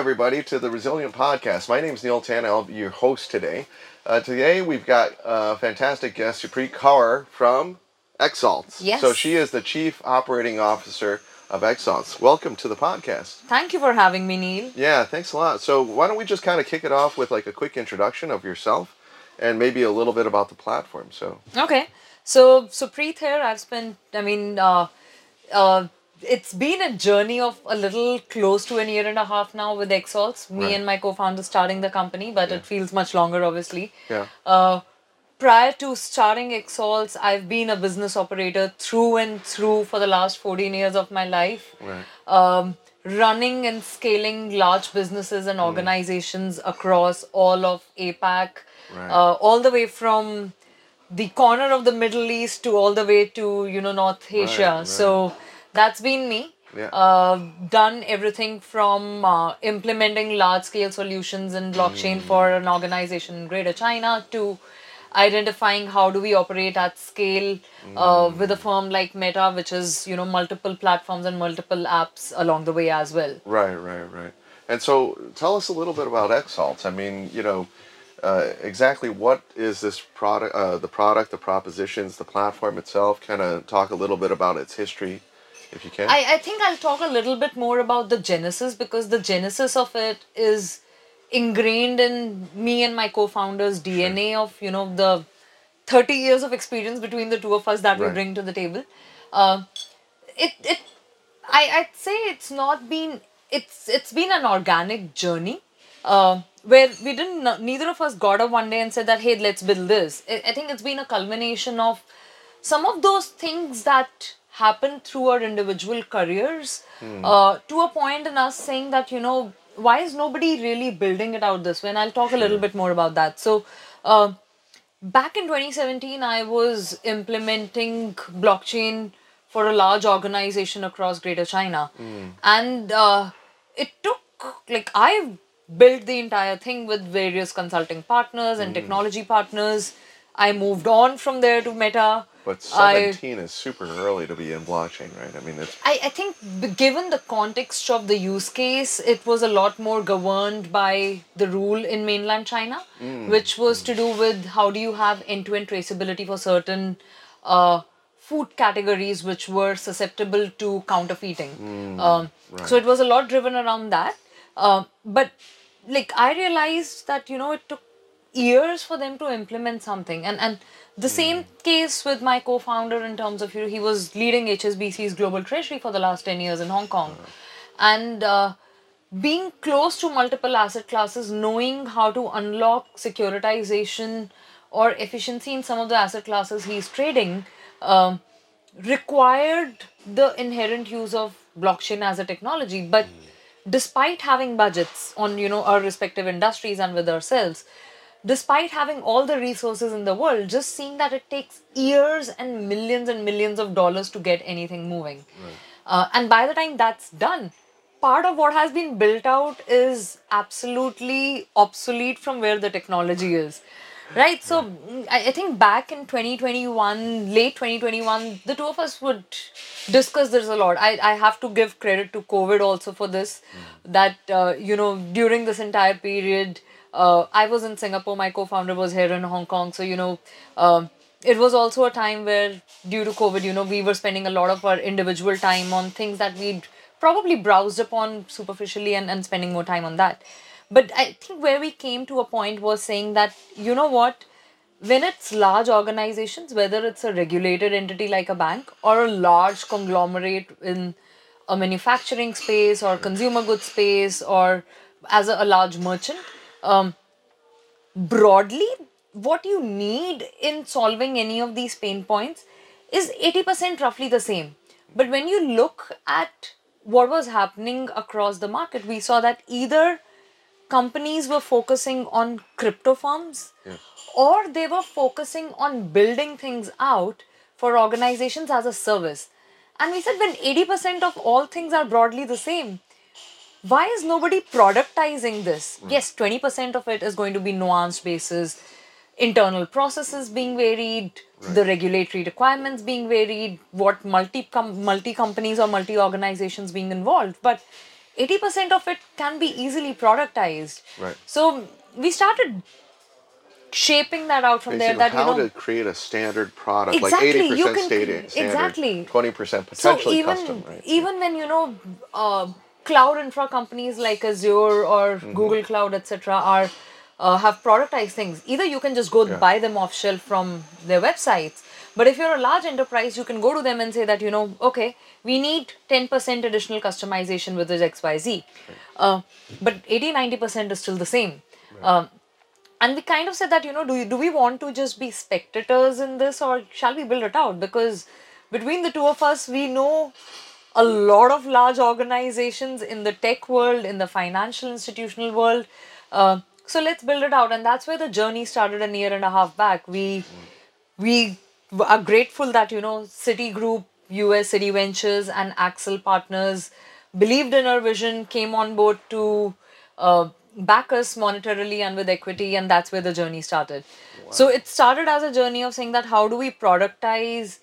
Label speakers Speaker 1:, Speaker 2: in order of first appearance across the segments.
Speaker 1: Uh, everybody, to the Resilient Podcast. My name is Neil Tan. I'll be your host today. Uh, today, we've got a fantastic guest, Supreet Kaur from XALTS.
Speaker 2: Yes.
Speaker 1: So, she is the Chief Operating Officer of XALTS. Welcome to the podcast.
Speaker 2: Thank you for having me, Neil.
Speaker 1: Yeah, thanks a lot. So, why don't we just kind of kick it off with like a quick introduction of yourself and maybe a little bit about the platform. So,
Speaker 2: Okay. So, Supreet here, I've spent, I mean, uh, uh, it's been a journey of a little close to an year and a half now with XALTS. Me
Speaker 1: Right.
Speaker 2: and my co founder starting the company, but it feels much longer, obviously.
Speaker 1: yeah.
Speaker 2: Uh, prior to starting XALTS, I've been a business operator through and through for the last 14 years of my life.
Speaker 1: Right.
Speaker 2: um, running and scaling large businesses and organizations across all of APAC,
Speaker 1: Right.
Speaker 2: uh, all the way from the corner of the Middle East to all the way to you know North Asia.
Speaker 1: right.
Speaker 2: So that's been me.
Speaker 1: Yeah.
Speaker 2: Uh, done everything from uh, implementing large scale solutions in blockchain
Speaker 1: Mm.
Speaker 2: for an organization in Greater China to identifying how do we operate at scale uh,
Speaker 1: Mm.
Speaker 2: with a firm like Meta, which is you know multiple platforms and multiple apps along the way as well.
Speaker 1: Right, right, right. And so, tell us a little bit about Exalt. I mean, you know, uh, exactly what is this product? Uh, the product, the propositions, the platform itself. Kind of talk a little bit about its history, if you can.
Speaker 2: I, I think I'll talk a little bit more about the genesis because the genesis of it is ingrained in me and my co-founders DNA of you know the 30 years of experience between the two of us that we bring to the table. Uh, it it I I'd say it's not been it's it's been an organic journey. Uh, where we didn't neither of us got up one day and said that hey let's build this I think it's been a culmination of some of those things that happen through our individual careers uh, to a point in us saying that you know why is nobody really building it out this way? And i'll talk a little bit more about that. So uh, back in 2017 i was implementing blockchain for a large organization across greater china. And uh, it took like i built the entire thing with various consulting partners and technology partners. I moved on from there to meta
Speaker 1: but
Speaker 2: I-
Speaker 1: 17 is super early to be in blockchain, right? I mean, it's
Speaker 2: I, I think given the context of the use case, it was a lot more governed by the rule in mainland China, which was to do with how do you have end to end traceability for certain uh, food categories which were susceptible to counterfeiting. Um, So it was a lot driven around that. Uh, but like I realized that, you know, it took years for them to implement something and and the same case with my co-founder in terms of you know, he was leading hsbc's global treasury for the last 10 years in hong kong. And uh, being close to multiple asset classes knowing how to unlock securitization or efficiency in some of the asset classes he's trading um, required the inherent use of blockchain as a technology. But despite having budgets on you know our respective industries and with ourselves despite having all the resources in the world just seeing that it takes years and millions and millions of dollars to get anything moving. Uh, and by the time that's done part of what has been built out is absolutely obsolete from where the technology is. Right? So mm, I, I think back in 2021 late 2021 the two of us would discuss this a lot. I, I have to give credit to covid also for this that uh, you know during this entire period uh, i was in singapore my co-founder was here in hong kong so you know um, it was also a time where due to covid you know we were spending a lot of our individual time on things that we'd probably browsed upon superficially and, and spending more time on that. But i think where we came to a point was saying that you know what when it's large organizations whether it's a regulated entity like a bank or a large conglomerate in a manufacturing space or consumer goods space or as a, a large merchant um, broadly what you need in solving any of these pain points is 80% roughly the same. But when you look at what was happening across the market we saw that either companies were focusing on crypto firms or they were focusing on building things out for organizations as a service. And we said when 80% of all things are broadly the same why is nobody productizing this? Yes, 20% of it is going to be nuanced basis, internal processes being varied, the regulatory requirements being varied, what multi com- multi companies or multi organizations being involved. But 80% of it can be easily productized.
Speaker 1: Right.
Speaker 2: So we started shaping that out from there that
Speaker 1: how
Speaker 2: you know
Speaker 1: to create a standard product,
Speaker 2: Exactly,
Speaker 1: like
Speaker 2: you
Speaker 1: 80%
Speaker 2: can
Speaker 1: standard,
Speaker 2: exactly.
Speaker 1: 20%
Speaker 2: so
Speaker 1: potentially
Speaker 2: even
Speaker 1: custom, right?
Speaker 2: even when you know uh, cloud infra companies like azure or
Speaker 1: Mm-hmm.
Speaker 2: google cloud etc are uh, have productized things. Either you can just go
Speaker 1: Yeah.
Speaker 2: buy them off shelf from their websites but if you're a large enterprise you can go to them and say that you know okay we need 10% additional customization with this xyz uh, but 80 90% is still the same. Um, and we kind of said that you know do you, do we want to just be spectators in this or shall we build it out? Because between the two of us we know a lot of large organizations in the tech world in the financial institutional world. Uh, so let's build it out. And that's where the journey started a year and a half back. We we are grateful that you know Citigroup, US Citi Ventures, and Accel Partners believed in our vision, came on board to uh, back us monetarily and with equity, and that's where the journey started. So it started as a journey of saying that how do we productize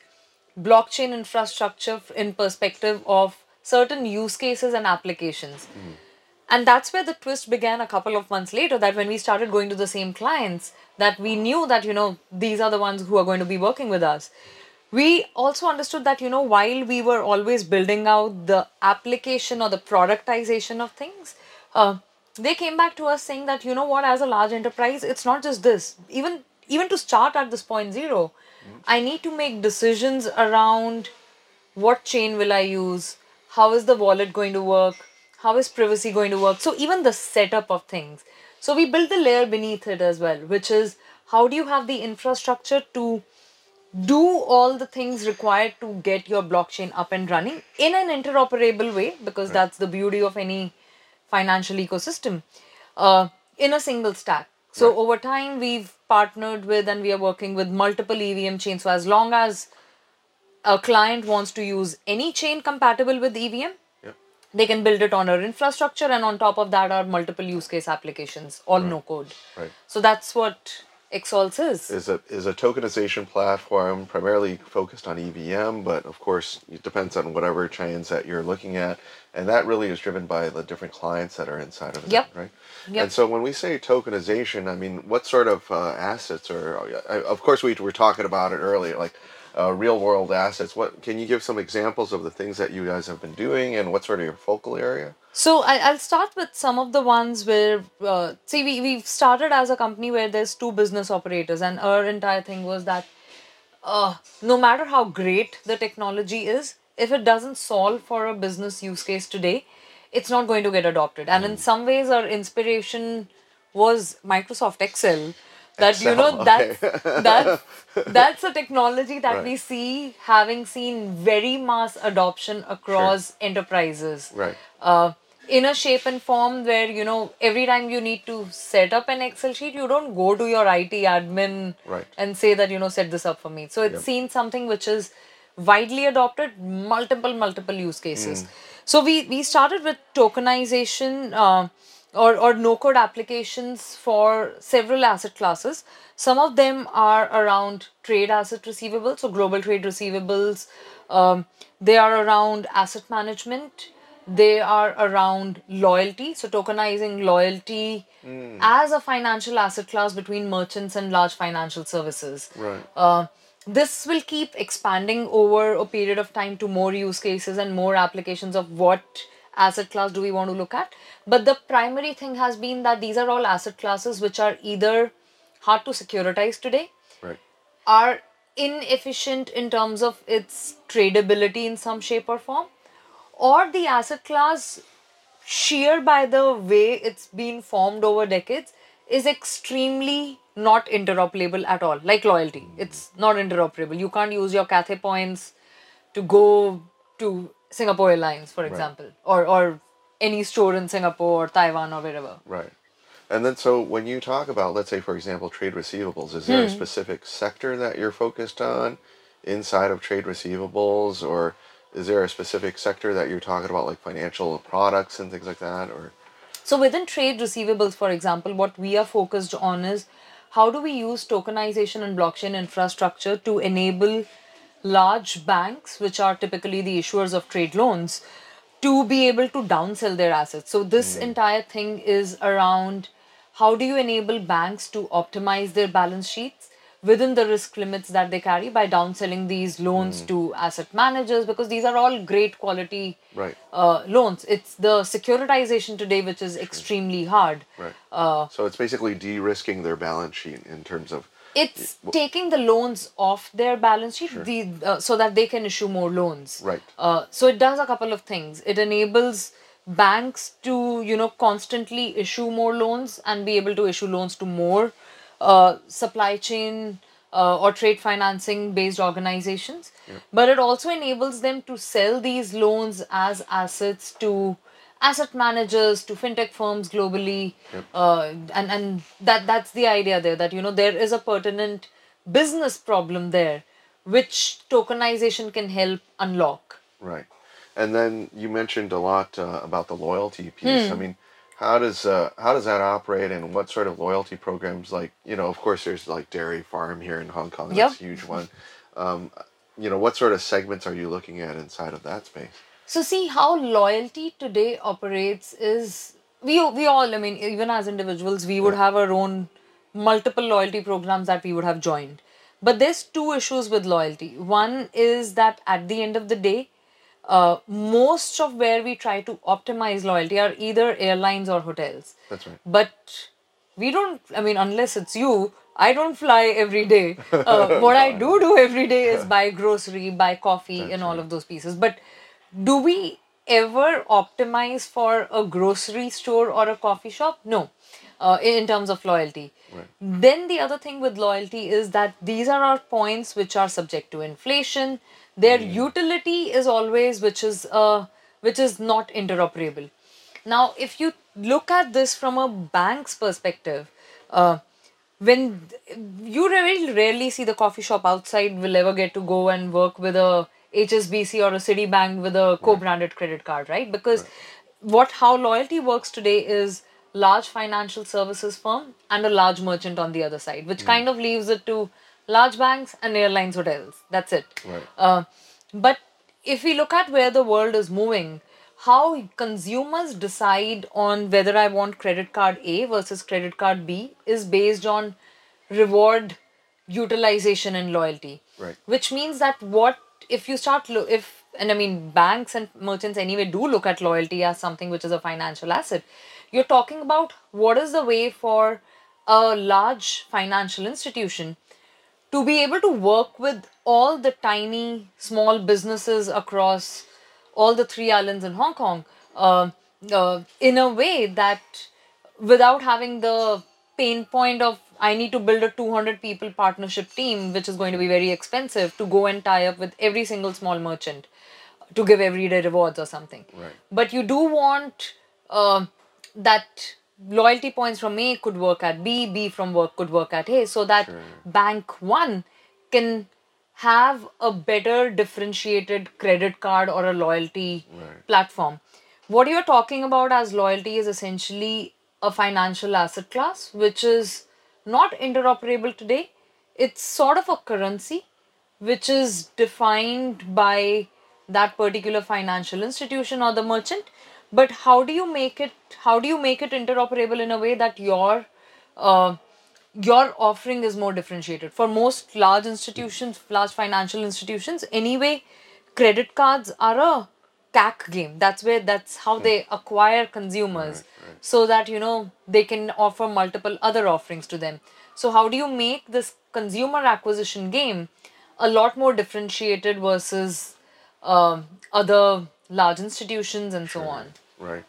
Speaker 2: blockchain infrastructure in perspective of certain use cases and applications. And that's where the twist began a couple of months later that when we started going to the same clients, that we knew that, you know, these are the ones who are going to be working with us. We also understood that, you know, while we were always building out the application or the productization of things, uh, they came back to us saying that, you know what, as a large enterprise, it's not just this. Even even to start at this point zero, I need to make decisions around what chain will I use? How is the wallet going to work? How is privacy going to work? So, even the setup of things. So, we built the layer beneath it as well, which is how do you have the infrastructure to do all the things required to get your blockchain up and running in an interoperable way, because that's the beauty of any financial ecosystem, uh, in a single stack. So,
Speaker 1: Right.
Speaker 2: over time, we've partnered with and we are working with multiple EVM chains. So, as long as a client wants to use any chain compatible with EVM,
Speaker 1: Yep.
Speaker 2: they can build it on our infrastructure, and on top of that are multiple use case applications, all no code.
Speaker 1: Right.
Speaker 2: So that's what XALTS is.
Speaker 1: is a is a tokenization platform primarily focused on EVM, but of course it depends on whatever chains that you're looking at, and that really is driven by the different clients that are inside of it,
Speaker 2: Yep.
Speaker 1: right?
Speaker 2: Yep.
Speaker 1: And so when we say tokenization, I mean what sort of uh, assets are? I- Of course, we were talking about it earlier, like uh, real world assets. What can you give some examples of the things that you guys have been doing, and what sort of your focal area?
Speaker 2: So I, I'll start with some of the ones where, uh, see, we, we've started as a company where there's two business operators, and our entire thing was that uh, no matter how great the technology is, if it doesn't solve for a business use case today, it's not going to get adopted. And in some ways, our inspiration was Microsoft Excel. That you know
Speaker 1: Excel, okay.
Speaker 2: that's that's that's a technology that we see having seen very mass adoption across enterprises
Speaker 1: Right.
Speaker 2: uh, in a shape and form where you know every time you need to set up an excel sheet you don't go to your it admin
Speaker 1: Right.
Speaker 2: and say that you know set this up for me so it's
Speaker 1: Yep.
Speaker 2: seen something which is widely adopted multiple multiple use cases
Speaker 1: Mm.
Speaker 2: so we we started with tokenization uh, or, or no code applications for several asset classes. Some of them are around trade asset receivables, so global trade receivables. Um, they are around asset management. They are around loyalty, so tokenizing loyalty as a financial asset class between merchants and large financial services.
Speaker 1: Right.
Speaker 2: Uh, this will keep expanding over a period of time to more use cases and more applications of what asset class do we want to look at. But the primary thing has been that these are all asset classes which are either hard to securitize today,
Speaker 1: Right.
Speaker 2: are inefficient in terms of its tradability in some shape or form, or the asset class, sheer by the way it's been formed over decades, is extremely not interoperable at all. Like loyalty, it's not interoperable. You can't use your Cathay points to go to Singapore Airlines, for example, or or any store in Singapore or Taiwan or wherever.
Speaker 1: Right. And then, so when you talk about, let's say, for example, trade receivables, is there a
Speaker 2: Hmm.
Speaker 1: specific sector that you're focused on inside of trade receivables, or is there a specific sector that you're talking about, like financial products and things like that, or?
Speaker 2: So within trade receivables, for example, what we are focused on is how do we use tokenization and blockchain infrastructure to enable large banks, which are typically the issuers of trade loans, to be able to downsell their assets. So this hmm. entire thing is around how do you enable banks to optimize their balance sheets within the risk limits that they carry by downselling these loans to asset managers because these are all great quality
Speaker 1: Right.
Speaker 2: uh, loans. It's the securitization today which is extremely hard.
Speaker 1: Right.
Speaker 2: Uh,
Speaker 1: so it's basically de-risking their balance sheet in terms of
Speaker 2: it's taking the loans off their balance sheet the, uh, so that they can issue more loans.
Speaker 1: Right.
Speaker 2: Uh, so it does a couple of things. It enables banks to you know constantly issue more loans and be able to issue loans to more uh, supply chain uh, or trade financing based organizations. But it also enables them to sell these loans as assets to asset managers to fintech firms globally uh, and and that that's the idea there that you know there is a pertinent business problem there which tokenization can help unlock
Speaker 1: Right. And then you mentioned a lot uh, about the loyalty piece. I
Speaker 2: Hmm.
Speaker 1: mean, how does uh, how does that operate, and what sort of loyalty programs? Like, you know, of course, there's like Dairy Farm here in Hong Kong. That's
Speaker 2: Yep.
Speaker 1: a huge one. Um, you know, what sort of segments are you looking at inside of that space?
Speaker 2: So see how loyalty today operates is we we all I mean even as individuals we would have our own multiple loyalty programs that we would have joined. But there's two issues with loyalty. One is that at the end of the day, uh, most of where we try to optimize loyalty are either airlines or hotels.
Speaker 1: That's right.
Speaker 2: But we don't, I mean, unless it's you, I don't fly every day. Uh, what I do do every day is buy grocery, buy coffee, and all of those pieces. But do we ever optimize for a grocery store or a coffee shop? No, uh, in in terms of loyalty. Then the other thing with loyalty is that these are our points which are subject to inflation. Their utility is always which is uh, which is not interoperable. Now, if you look at this from a bank's perspective, uh, when you really rarely see the coffee shop outside will ever get to go and work with a HSBC or a Citibank with a co-branded credit card, right? Because what how loyalty works today is large financial services firm and a large merchant on the other side, which kind of leaves it to large banks and airlines, hotels. That's it.
Speaker 1: Right.
Speaker 2: Uh, but if we look at where the world is moving, how consumers decide on whether I want credit card A versus credit card B is based on reward utilization and loyalty.
Speaker 1: Right.
Speaker 2: Which means that what if you start lo- if and I mean banks and merchants anyway do look at loyalty as something which is a financial asset. You're talking about what is the way for a large financial institution to be able to work with all the tiny small businesses across all the three islands in Hong Kong uh, uh, in a way that without having the pain point of I need to build a 200 people partnership team, which is going to be very expensive to go and tie up with every single small merchant to give everyday rewards or something.
Speaker 1: Right.
Speaker 2: But you do want uh, that loyalty points from A could work at B, B from work could work at A, so that bank one can have a better differentiated credit card or a loyalty
Speaker 1: Right.
Speaker 2: platform. What you're talking about as loyalty is essentially a financial asset class which is not interoperable today. It's sort of a currency which is defined by that particular financial institution or the merchant but how do you make it how do you make it interoperable in a way that your uh, your offering is more differentiated? For most large institutions large financial institutions anyway credit cards are a CAC game. That's where that's how they acquire consumers. So that you know they can offer multiple other offerings to them. So how do you make this consumer acquisition game a lot more differentiated versus um, other large institutions and so on
Speaker 1: Right.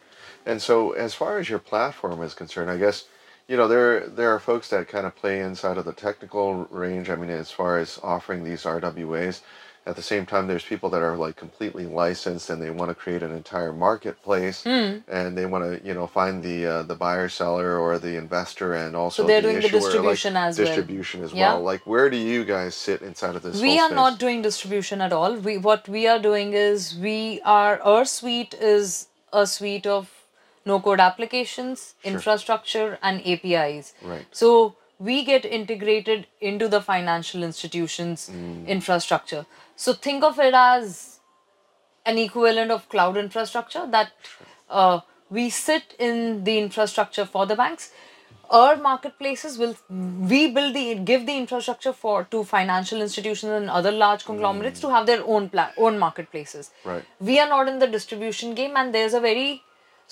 Speaker 1: And so as far as your platform is concerned, I guess, you know, there there are folks that kind of play inside of the technical range. I mean, as far as offering these RWAs, at the same time, there's people that are like completely licensed and they want to create an entire marketplace
Speaker 2: Hmm.
Speaker 1: and they want to, you know, find the uh, the buyer seller or the investor and also so
Speaker 2: they're
Speaker 1: the
Speaker 2: doing the
Speaker 1: issuer, like,
Speaker 2: distribution as well.
Speaker 1: distribution as
Speaker 2: Yeah.
Speaker 1: well. Like, where do you guys sit inside of this?
Speaker 2: we are
Speaker 1: space?
Speaker 2: not doing distribution at all we what we are doing is we are our suite is a suite of no code applications infrastructure and apis
Speaker 1: Right.
Speaker 2: so we get integrated into the financial institutions
Speaker 1: Mm.
Speaker 2: infrastructure so think of it as an equivalent of cloud infrastructure that uh, we sit in the infrastructure for the banks our marketplaces will we build the give the infrastructure for to financial institutions and other large conglomerates to have their own pla- own marketplaces
Speaker 1: Right.
Speaker 2: we are not in the distribution game and there's a very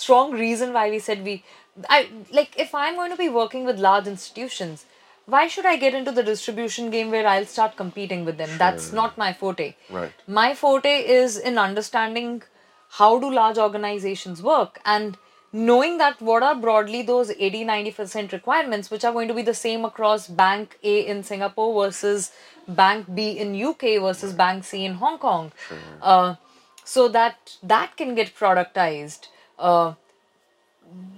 Speaker 2: strong reason why we said we i like if i'm going to be working with large institutions why should i get into the distribution game where i'll start competing with them? That's not my forte.
Speaker 1: Right.
Speaker 2: my forte is in understanding how do large organizations work and knowing that what are broadly those 80 90% requirements which are going to be the same across bank a in singapore versus bank b in uk versus bank c in hong kong. Uh, so that that can get productized uh,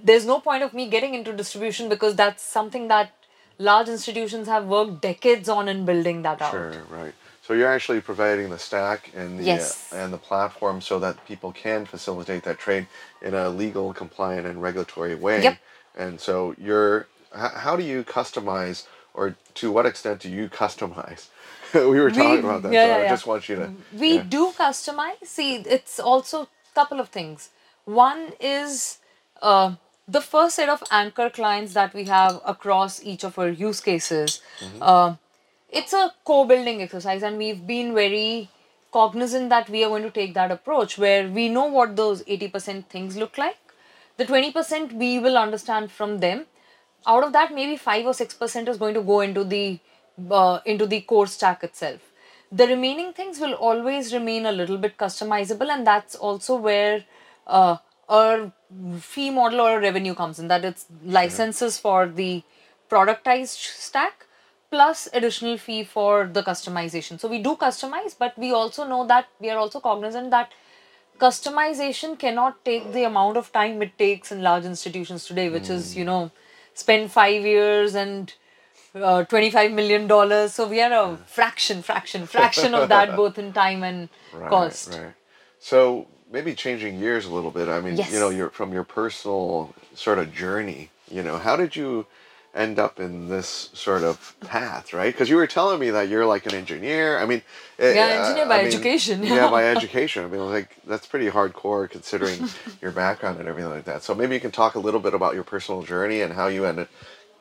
Speaker 2: there's no point of me getting into distribution because that's something that large institutions have worked decades on in building that out
Speaker 1: Sure, right. So you're actually providing the stack and the
Speaker 2: Yes.
Speaker 1: uh, and the platform so that people can facilitate that trade in a legal, compliant, and regulatory way.
Speaker 2: Yep.
Speaker 1: And so you're h- how do you customize, or to what extent do you customize? we were talking about that.
Speaker 2: yeah,
Speaker 1: so
Speaker 2: yeah,
Speaker 1: I just want you to.
Speaker 2: we
Speaker 1: yeah.
Speaker 2: do customize see it's also a couple of things one is uh, the first set of anchor clients that we have across each of our use cases. Uh, it's a co-building exercise and we've been very cognizant that we are going to take that approach where we know what those 80% things look like. The 20% we will understand from them. Out of that maybe 5 or 6% is going to go into the uh, into the core stack itself. The remaining things will always remain a little bit customizable and that's also where uh, our fee model or revenue comes in that it's licenses for the productized stack plus additional fee for the customization. So we do customize but we also know that we are also cognizant that customization cannot take the amount of time it takes in large institutions today which is you know spend five years and uh, 25 million dollars. So we are a fraction fraction fraction of that both in time and
Speaker 1: Right,
Speaker 2: cost.
Speaker 1: Right. So maybe changing gears a little bit. I mean,
Speaker 2: Yes.
Speaker 1: you know, your from your personal sort of journey. You know, how did you end up in this sort of path, right? Because you were telling me that you're like an engineer. I mean, eh,
Speaker 2: Yeah,
Speaker 1: uh,
Speaker 2: engineer
Speaker 1: I
Speaker 2: by
Speaker 1: mean,
Speaker 2: education,
Speaker 1: Yeah,
Speaker 2: yeah.
Speaker 1: by education. I mean, like that's pretty hardcore considering your background and everything like that. So maybe you can talk a little bit about your personal journey and how you ended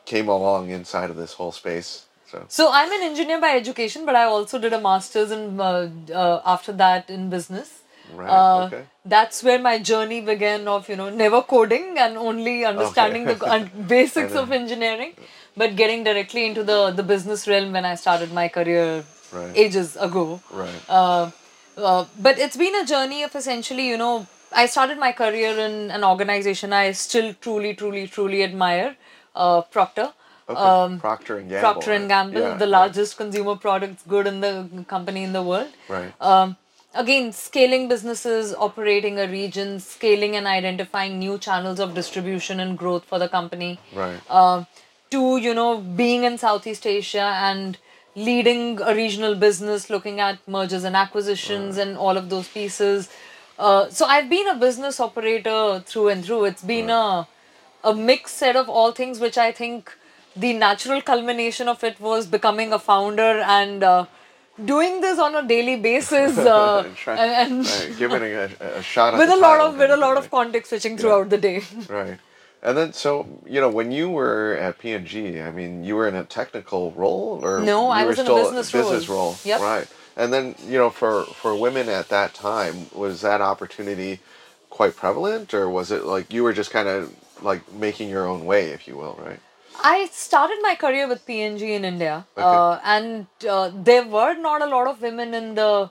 Speaker 1: came along inside of this whole space. So
Speaker 2: so i'm an engineer by education but i also did a master's in uh, uh, after that in business
Speaker 1: Right,
Speaker 2: Uh,
Speaker 1: okay.
Speaker 2: That's where my journey began of, you know, never coding and only understanding the un- basics of engineering, but getting directly into the, the business realm when I started my career
Speaker 1: Right.
Speaker 2: ages ago.
Speaker 1: right.
Speaker 2: Uh, uh, but it's been a journey of essentially, you know, I started my career in an organization I still truly, truly, truly admire, uh, Procter.
Speaker 1: Okay.
Speaker 2: Um,
Speaker 1: Procter and Gamble.
Speaker 2: Procter and
Speaker 1: right?
Speaker 2: Gamble,
Speaker 1: Yeah,
Speaker 2: the
Speaker 1: right.
Speaker 2: largest consumer products good in the company in the world.
Speaker 1: Right.
Speaker 2: Um, again, scaling businesses, operating a region, scaling and identifying new channels of distribution and growth for the company.
Speaker 1: Right.
Speaker 2: Uh, to you know being in Southeast Asia and leading a regional business, looking at mergers and acquisitions and all of those pieces. Uh, so I've been a business operator through and through. It's been a a mixed set of all things, which I think the natural culmination of it was becoming a founder and uh, doing this on a daily basis uh, and, and
Speaker 1: right, giving a, a shot at
Speaker 2: with
Speaker 1: the
Speaker 2: a lot of with a lot of context switching throughout the day.
Speaker 1: right? And then, so you know, when you were at P&G, I mean, you were in a technical role, or
Speaker 2: No,
Speaker 1: you
Speaker 2: I
Speaker 1: were
Speaker 2: was in a business
Speaker 1: business
Speaker 2: role.
Speaker 1: role,
Speaker 2: Yep.
Speaker 1: right? And then, you know, for for women at that time, was that opportunity quite prevalent, or was it like you were just kind of like making your own way, if you will, right?
Speaker 2: I started my career with P&G in India,
Speaker 1: Okay.
Speaker 2: uh, and uh, there were not a lot of women in the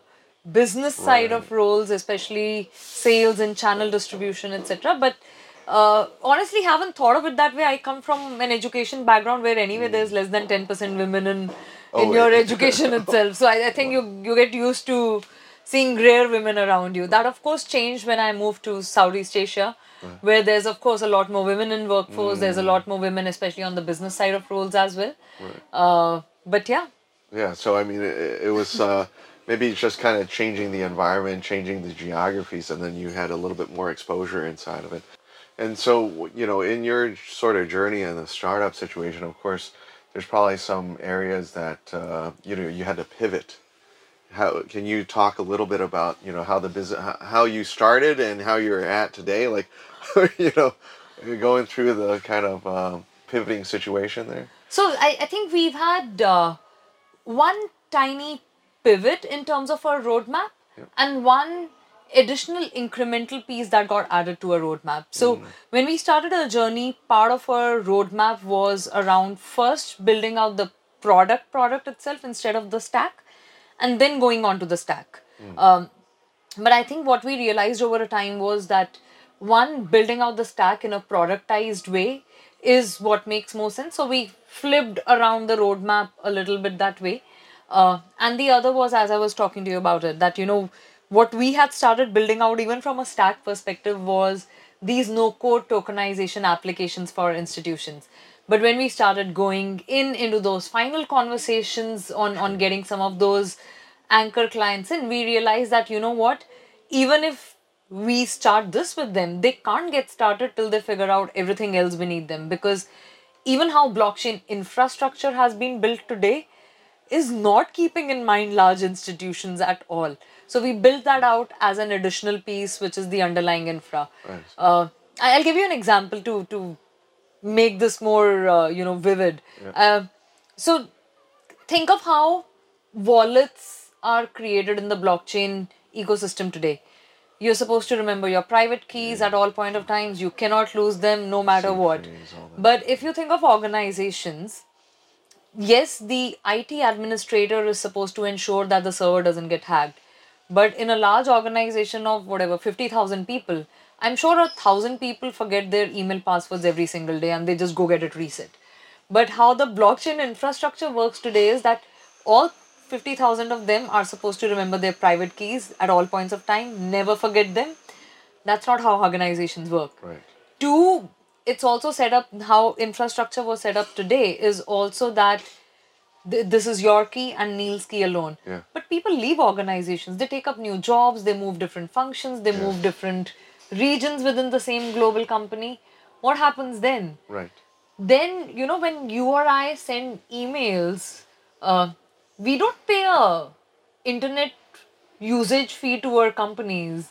Speaker 2: business side of roles, especially sales and channel distribution, etc. But uh, honestly, haven't thought of it that way. I come from an education background where anyway there's less than ten percent women in in
Speaker 1: Oh,
Speaker 2: your
Speaker 1: yeah.
Speaker 2: education itself. So I, I think you you get used to seeing rare women around you. That of course changed when I moved to Southeast Asia, where there's of course a lot more women in workforce. There's a lot more women, especially on the business side of roles as well. Uh, but yeah,
Speaker 1: Yeah, so I mean, it, it was uh, maybe just kind of changing the environment, changing the geographies, and then you had a little bit more exposure inside of it. And so, you know, in your sort of journey in the startup situation, of course, there's probably some areas that uh, you know you had to pivot how can you talk a little bit about you know how the business how you started and how you're at today like you know going through the kind of um, pivoting situation there
Speaker 2: So I, I think we've had uh, one tiny pivot in terms of our roadmap and one additional incremental piece that got added to our roadmap. So when we started our journey, part of our roadmap was around first building out the product product itself instead of the stack and then going on to the stack. Um, but I think what we realized over a time was that one, building out the stack in a productized way is what makes more sense. So we flipped around the roadmap a little bit that way. Uh, and the other was, as I was talking to you about it, that, you know, what we had started building out, even from a stack perspective, was these no code tokenization applications for institutions. But when we started going in into those final conversations on, on getting some of those anchor clients in, we realized that, you know what, even if we start this with them, they can't get started till they figure out everything else beneath them. Because even how blockchain infrastructure has been built today is not keeping in mind large institutions at all. So we built that out as an additional piece, which is the underlying infra.
Speaker 1: Right.
Speaker 2: Uh, I'll give you an example to to make this more uh, you know vivid. Uh, so think of how wallets are created in the blockchain ecosystem today. You're supposed to remember your private keys at all point of times. You cannot lose them no matter what.
Speaker 1: Synchronies, all that.
Speaker 2: But if you think of organizations, yes, the IT administrator is supposed to ensure that the server doesn't get hacked. But in a large organization of whatever, 50,000 people, I'm sure a thousand people forget their email passwords every single day and they just go get it reset. But how the blockchain infrastructure works today is that all 50,000 of them are supposed to remember their private keys at all points of time, never forget them. That's not how organizations work.
Speaker 1: Right.
Speaker 2: Two it's also set up how infrastructure was set up today is also that th- this is your key and neil's key alone.
Speaker 1: Yeah.
Speaker 2: but people leave organizations. They take up new jobs. They move different functions. They move different regions within the same global company. What happens then?
Speaker 1: Right.
Speaker 2: Then you know when you or I send emails, uh, we don't pay a internet usage fee to our companies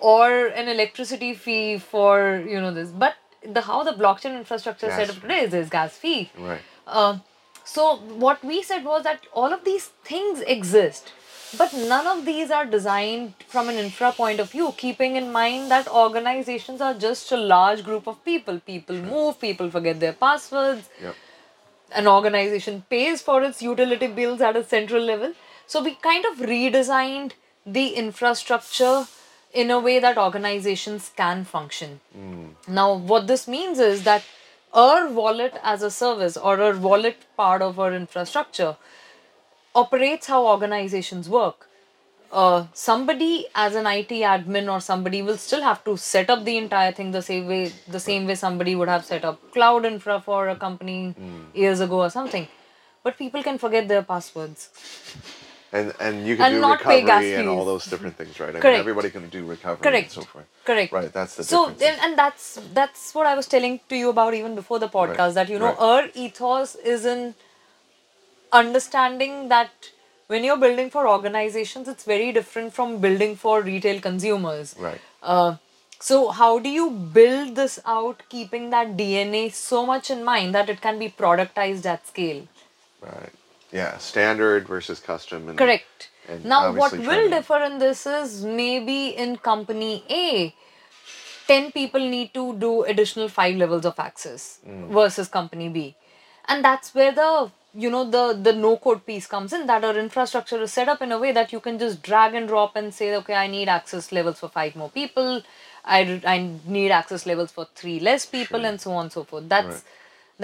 Speaker 2: or an electricity fee for you know this. But the how the blockchain infrastructure is set up today is there's gas fee.
Speaker 1: right
Speaker 2: Uh, so what we said was that all of these things exist, but none of these are designed from an infra point of view, keeping in mind that organizations are just a large group of people. People move, people forget their passwords.
Speaker 1: yep
Speaker 2: An organization pays for its utility bills at a central level. So we kind of redesigned the infrastructure in a way that organizations can function. Hmm. Now, what this means is that our wallet as a service or our wallet part of our infrastructure operates how organizations work. Uh, somebody as an IT admin or somebody will still have to set up the entire thing the same way the same way somebody would have set up cloud infra for a company years ago or something. But people can forget their passwords.
Speaker 1: and and you can
Speaker 2: And
Speaker 1: do
Speaker 2: not pay gas
Speaker 1: recovery and all those different things right I mean,
Speaker 2: Correct.
Speaker 1: everybody can do recovery
Speaker 2: Correct.
Speaker 1: and so forth
Speaker 2: Correct.
Speaker 1: right that's the
Speaker 2: so
Speaker 1: difference
Speaker 2: and, that's that's what I was telling to you about even before the podcast that you know
Speaker 1: Right.
Speaker 2: our ethos is in understanding that when you're building for organizations it's very different from building for retail consumers
Speaker 1: right
Speaker 2: uh, so how do you build this out keeping that dna so much in mind that it can be productized at scale
Speaker 1: right yeah standard versus custom and
Speaker 2: Correct.
Speaker 1: and
Speaker 2: now, what will differ in this is maybe in company A, 10 people need to do additional five levels of access
Speaker 1: Mm.
Speaker 2: versus company B. And that's where the you know the the no code piece comes in that our infrastructure is set up in a way that you can just drag and drop and say okay i need access levels for five more people. I, I need access levels for three less people and so on and so forth. That's
Speaker 1: Right.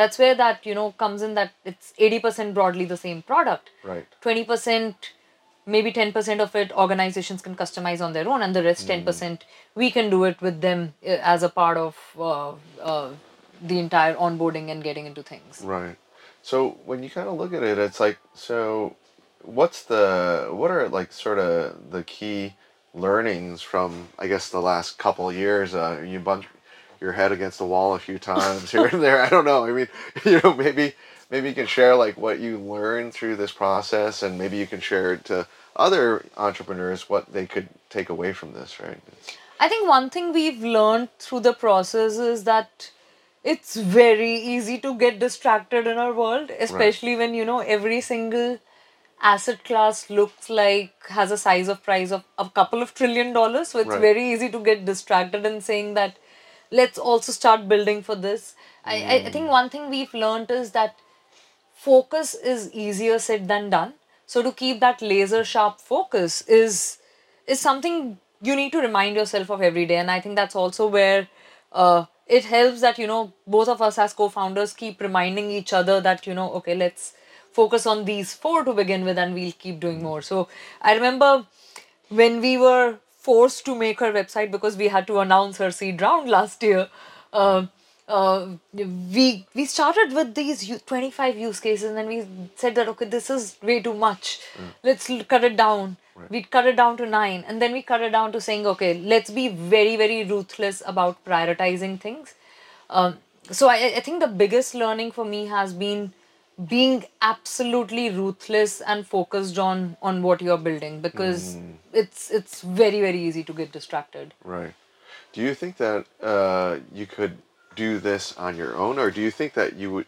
Speaker 2: that's where that you know comes in that it's 80% broadly the same product.
Speaker 1: Right.
Speaker 2: 20% maybe 10% of it organizations can customize on their own and the rest 10% we can do it with them uh, as a part of uh, uh, the entire onboarding and getting into things.
Speaker 1: Right. So when you kind of look at it, it's like so. What's the what are like sort of the key learnings from I guess the last couple of years? Uh, you bunch your head against the wall a few times here and there. I don't know. I mean, you know, maybe maybe you can share like what you learned through this process, and maybe you can share it to other entrepreneurs what they could take away from this, right? It's-
Speaker 2: I think one thing we've learned through the process is that it's very easy to get distracted in our world, especially when you know every single asset class looks like has a size of price of a couple of trillion dollars. So it's
Speaker 1: Right.
Speaker 2: very easy to get distracted in saying that let's also start building for this. I, I, I think one thing we've learned is that focus is easier said than done. So to keep that laser sharp focus is is something you need to remind yourself of every day. And I think that's also where uh, it helps that you know both of us as co-founders keep reminding each other that you know okay let's focus on these four to begin with and we'll keep doing more. So I remember when we were forced to make her website because we had to announce her seed round last year. Uh, uh, we we started with these 25 use cases and then we said that okay this is way too much. Let's cut it down. We cut it down to nine and then we cut it down to saying okay let's be very very ruthless about prioritizing things. Um, so I, I think the biggest learning for me has been being absolutely ruthless and focused on on what you're building because it's it's very very easy to get distracted.
Speaker 1: Right. Do you think that uh, you could do this on your own, or do you think that you would,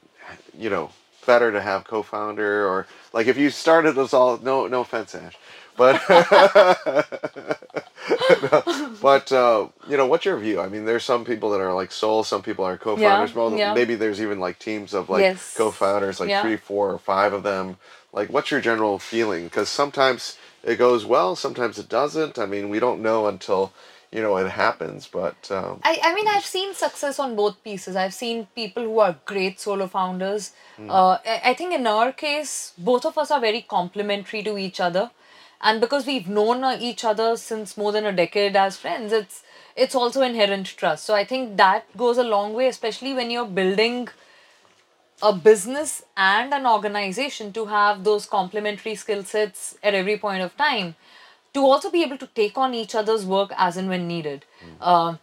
Speaker 1: you know, better to have co-founder, or like if you started this all? No, no offense, Ash, but but uh, you know, what's your view? I mean, there's some people that are like sole, some people are co-founders. well,
Speaker 2: yeah.
Speaker 1: maybe there's even like teams of like
Speaker 2: Yes.
Speaker 1: co-founders, like
Speaker 2: Yeah.
Speaker 1: three, four, or five of them. Like, what's your general feeling? Because sometimes it goes well, sometimes it doesn't. I mean, we don't know until you know it happens. But um,
Speaker 2: I, I mean, I've seen success on both pieces. I've seen people who are great solo founders. Uh, I, I think in our case, both of us are very complementary to each other, and because we've known uh, each other since more than a decade as friends, it's it's also inherent trust. So I think that goes a long way, especially when you're building a business and an organization to have those complementary skill sets at every point of time to also be able to take on each other's work as and when needed uh,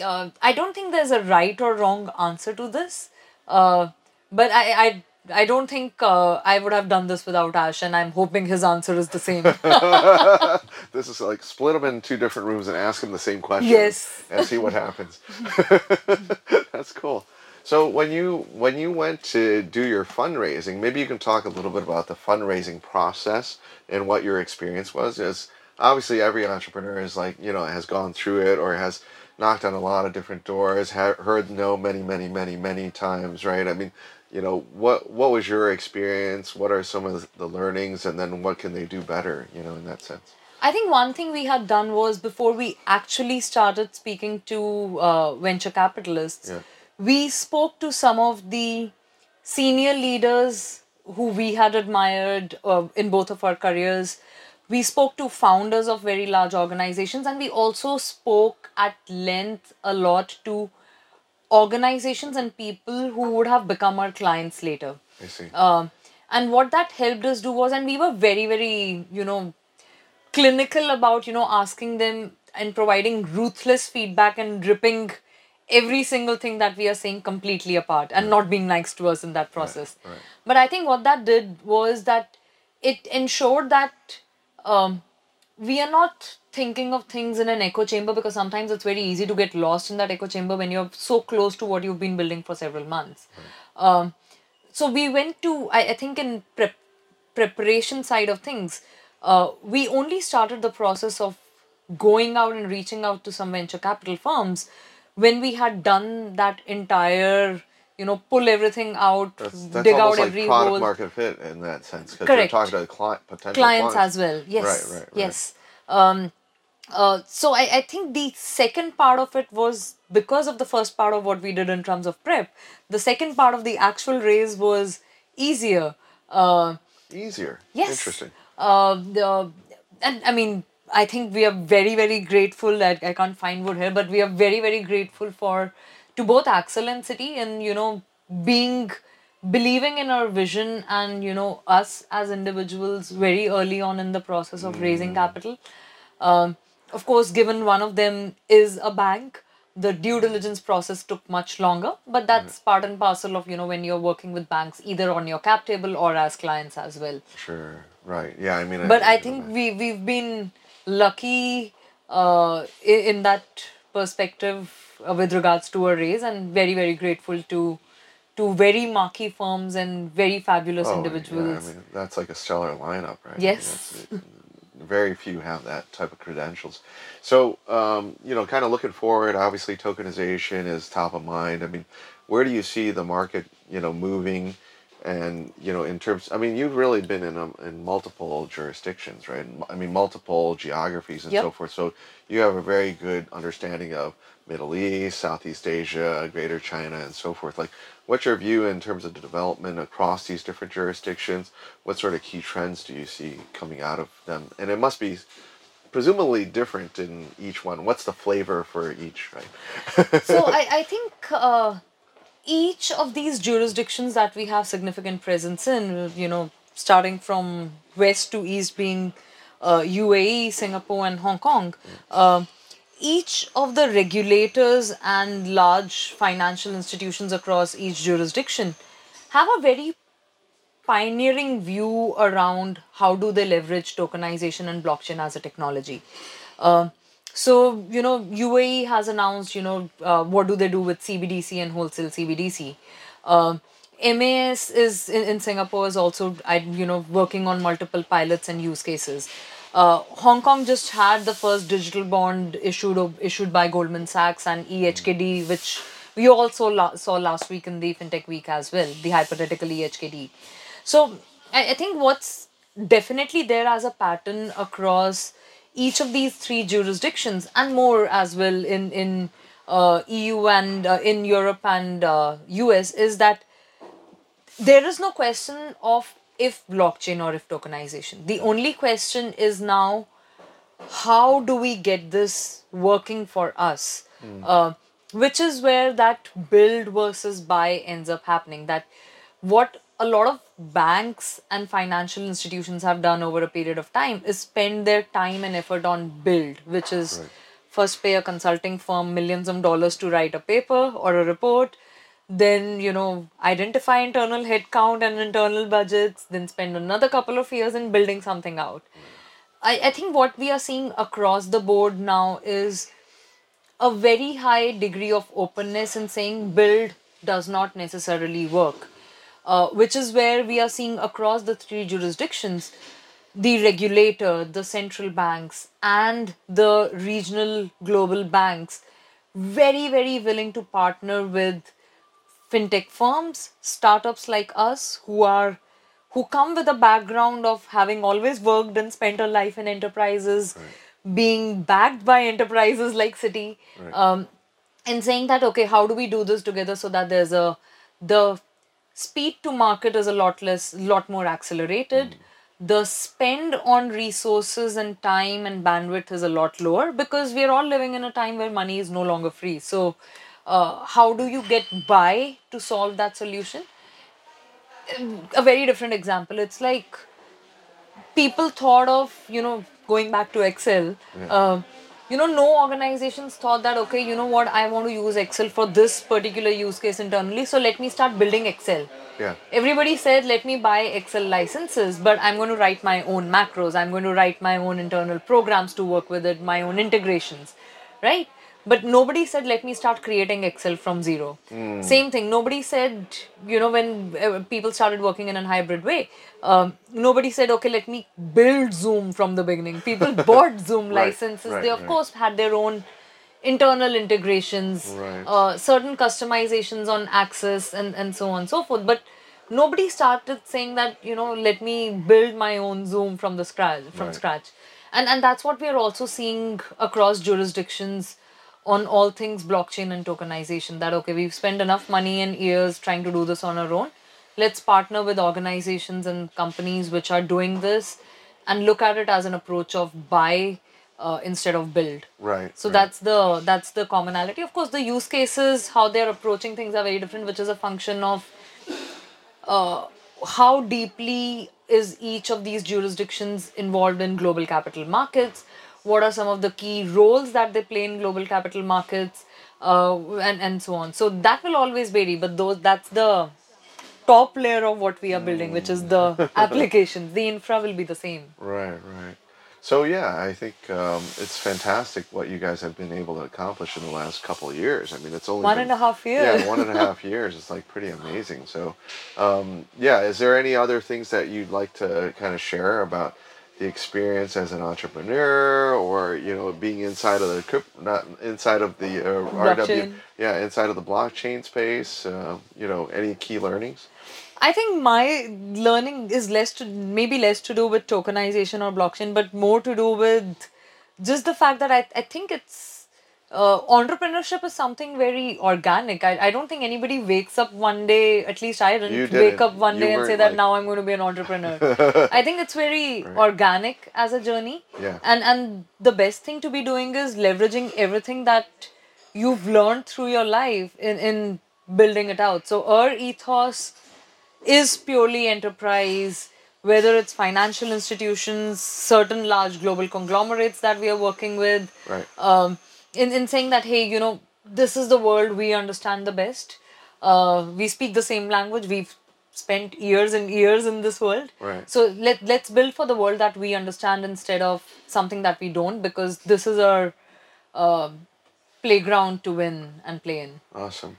Speaker 2: uh, i don't think there's a right or wrong answer to this uh, but I, I I don't think uh, I would have done this without Ash, and I'm hoping his answer is the same.
Speaker 1: this is like split them in two different rooms and ask them the same question.
Speaker 2: Yes.
Speaker 1: And see what happens. That's cool. So when you when you went to do your fundraising, maybe you can talk a little bit about the fundraising process and what your experience was. Is obviously every entrepreneur is like you know has gone through it or has knocked on a lot of different doors, ha- heard no many many many many times, right? I mean, you know what what was your experience? What are some of the learnings, and then what can they do better? You know, in that sense.
Speaker 2: I think one thing we had done was before we actually started speaking to uh, venture capitalists,
Speaker 1: Yeah.
Speaker 2: we spoke to some of the senior leaders who we had admired uh, in both of our careers. We spoke to founders of very large organizations, and we also spoke at length a lot to organizations and people who would have become our clients later.
Speaker 1: I see.
Speaker 2: Um, and what that helped us do was, and we were very, very, you know, clinical about, you know, asking them and providing ruthless feedback and ripping every single thing that we are saying completely apart and not being nice to us in that process.
Speaker 1: right.
Speaker 2: But I think what that did was that it ensured that um, we are not thinking of things in an echo chamber because sometimes it's very easy to get lost in that echo chamber when you're so close to what you've been building for several months. Um, so we went to I, I think in prep, preparation side of things, uh, we only started the process of going out and reaching out to some venture capital firms when we had done that entire you know pull everything out
Speaker 1: That's, that's
Speaker 2: dig out
Speaker 1: like
Speaker 2: every
Speaker 1: product
Speaker 2: hole.
Speaker 1: market fit in that sense because you're talking to client, potential
Speaker 2: clients as well. Yes
Speaker 1: Right, right, right.
Speaker 2: yes. Um uh, so I, I think the second part of it was because of the first part of what we did in terms of prep the second part of the actual raise was easier. Uh,
Speaker 1: Easier.
Speaker 2: yes.
Speaker 1: Interesting.
Speaker 2: uh, the, and i mean i think we are very very grateful I, I can't find wood here but we are very very grateful for to both Accel and Citi and you know being believing in our vision and you know us as individuals very early on in the process of raising capital um, of course given one of them is a bank the due diligence process took much longer but that's part and parcel of you know when you're working with banks either on your cap table or as clients as well
Speaker 1: Sure. Right. Yeah. I mean.
Speaker 2: but i think we we've been lucky uh, i- in that perspective uh, with regards to a raise and very very grateful to to very marquee firms and very fabulous
Speaker 1: Oh,
Speaker 2: individuals
Speaker 1: Yeah, I mean, that's like a stellar lineup, right? I mean,
Speaker 2: Yes.
Speaker 1: very few have that type of credentials. So, um, you know, kind of looking forward, obviously tokenization is top of mind. I mean, where do you see the market, you know, moving? And, you know, in terms, I mean, you've really been in, um, in multiple jurisdictions, right? I mean, multiple geographies and
Speaker 2: Yep.
Speaker 1: so forth. So you have a very good understanding of Middle East, Southeast Asia, Greater China, and so forth. Like, what's your view in terms of the development across these different jurisdictions? What sort of key trends do you see coming out of them? And it must be presumably different in each one. What's the flavor for each, right?
Speaker 2: so I, I think uh, each of these jurisdictions that we have significant presence in, you know, starting from west to east being uh, UAE, Singapore, and Hong Kong, uh, each of the regulators and large financial institutions across each jurisdiction have a very pioneering view around how do they leverage tokenization and blockchain as a technology. Uh, so you know, UAE has announced you know uh, what do they do with CBDC and wholesale CBDC. Uh, MAS is in, in Singapore is also I you know working on multiple pilots and use cases. Uh, Hong Kong just had the first digital bond issued issued by Goldman Sachs and EHKD, which we also la- saw last week in the FinTech Week as well, the hypothetical EHKD. So I, I think what's definitely there as a pattern across each of these three jurisdictions and more as well in in uh, EU and uh, in Europe and uh, US is that there is no question of if blockchain or if tokenization. The only question is now how do we get this working for us? Uh, which is where that build versus buy ends up happening. That what a lot of banks and financial institutions have done over a period of time is spend their time and effort on build, which is first pay a consulting firm millions of dollars to write a paper or a report then you know identify internal headcount and internal budgets then spend another couple of years in building something out. I, I think what we are seeing across the board now is a very high degree of openness in saying build does not necessarily work uh, which is where we are seeing across the three jurisdictions the regulator the central banks and the regional global banks very very willing to partner with fintech firms, startups like us who are who come with a background of having always worked and spent a life in enterprises, being backed by enterprises like Citi, um, and saying that okay, how do we do this together so that there's a the speed to market is a lot less, lot more accelerated. The spend on resources and time and bandwidth is a lot lower because we are all living in a time where money is no longer free. So, uh, how do you get by to solve that solution? A very different example. It's like people thought of you know going back to excel uh, you know no organizations thought that okay you know what i want to use excel for this particular use case internally so let me start building excel.
Speaker 1: Yeah.
Speaker 2: everybody said let me buy excel licenses but i'm going to write my own macros. I'm going to write my own internal programs to work with it my own integrations right but nobody said let me start creating excel from zero. Same thing. Nobody said you know when uh, people started working in a hybrid way um, nobody said okay let me build zoom from the beginning. People bought zoom
Speaker 1: Right,
Speaker 2: licenses.
Speaker 1: right,
Speaker 2: they of
Speaker 1: right.
Speaker 2: course had their own internal integrations uh, certain customizations on access and, and so on and so forth. But nobody started saying that you know let me build my own zoom from the scratch from scratch. And and that's what we are also seeing across jurisdictions on all things blockchain and tokenization that okay we've spent enough money and years trying to do this on our own let's partner with organizations and companies which are doing this and look at it as an approach of buy uh, instead of build
Speaker 1: Right.
Speaker 2: so
Speaker 1: right.
Speaker 2: that's the that's the commonality of course the use cases how they're approaching things are very different which is a function of uh, how deeply is each of these jurisdictions involved in global capital markets what are some of the key roles that they play in global capital markets uh, and and so on. So that will always vary, but those that's the top layer of what we are building, which is the applications. The infra will be the same.
Speaker 1: Right, right. So yeah, I think um, it's fantastic what you guys have been able to accomplish in the last couple of years. I mean, it's only
Speaker 2: One
Speaker 1: been-
Speaker 2: and a half years.
Speaker 1: Yeah, one and a half years. It's like pretty amazing. So, um, yeah, is there any other things that you'd like to kind of share about the experience as an entrepreneur, or you know, being inside of the not inside of the uh, RW, yeah, inside of the blockchain space? Uh, you know, any key learnings?
Speaker 2: I think my learning is less to maybe less to do with tokenization or blockchain, but more to do with just the fact that I, I think it's uh, entrepreneurship is something very organic. I, I don't think anybody wakes up one day, at least I didn't, wake
Speaker 1: didn't.
Speaker 2: up one
Speaker 1: You
Speaker 2: day and say that
Speaker 1: like-
Speaker 2: now I'm going to be an entrepreneur. I think it's very organic as a journey.
Speaker 1: Yeah.
Speaker 2: And and the best thing to be doing is leveraging everything that you've learned through your life in, in building it out. So our ethos is purely enterprise, whether it's financial institutions, certain large global conglomerates that we are working with,
Speaker 1: Right.
Speaker 2: um, in, in saying that, hey, you know, this is the world we understand the best. Uh, we speak the same language. We've spent years and years in this world.
Speaker 1: Right.
Speaker 2: So let, let's build for the world that we understand instead of something that we don't, because this is our uh, playground to win and play in.
Speaker 1: Awesome.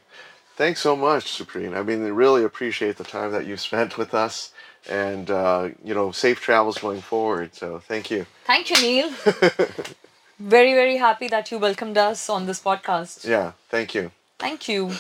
Speaker 1: Thanks so much, Supreet. I mean, I really appreciate the time that you've spent with us and, uh, you know, safe travels going forward. So thank you.
Speaker 2: Thank you, Neil. very, very happy that you welcomed us on this podcast.
Speaker 1: Yeah, thank you.
Speaker 2: Thank you.